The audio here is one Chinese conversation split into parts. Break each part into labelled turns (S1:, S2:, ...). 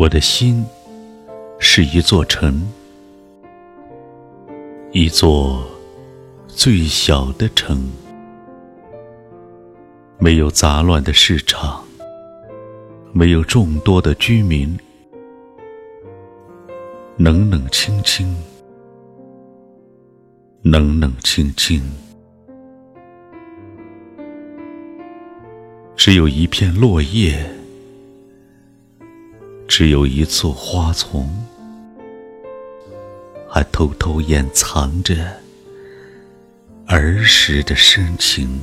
S1: 我的心是一座城，一座最小的城，没有杂乱的市场，没有众多的居民，冷冷清清，冷冷清清，只有一片落叶。只有一簇花丛，还偷偷掩藏着儿时的深情。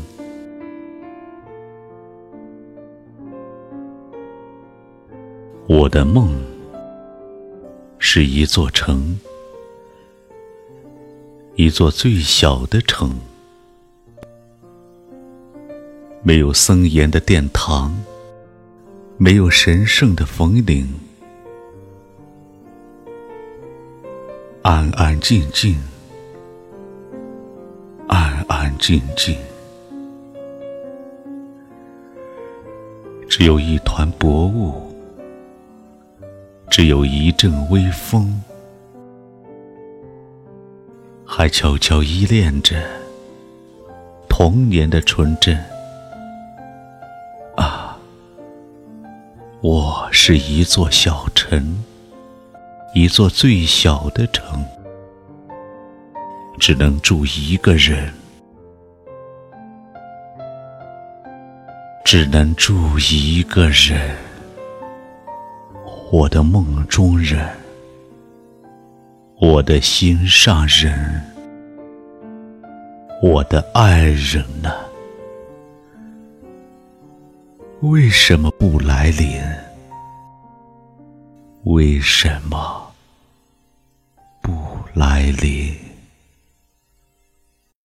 S1: 我的梦是一座城，一座最小的城，没有森严的殿堂，没有神圣的峰岭。安安静静，安安静静，只有一团薄雾，只有一阵微风，还悄悄依恋着童年的纯真。啊，我是一座小城。一座最小的城，只能住一个人，只能住一个人。我的梦中人，我的心上人，我的爱人呢？为什么不来临？为什么不？来临。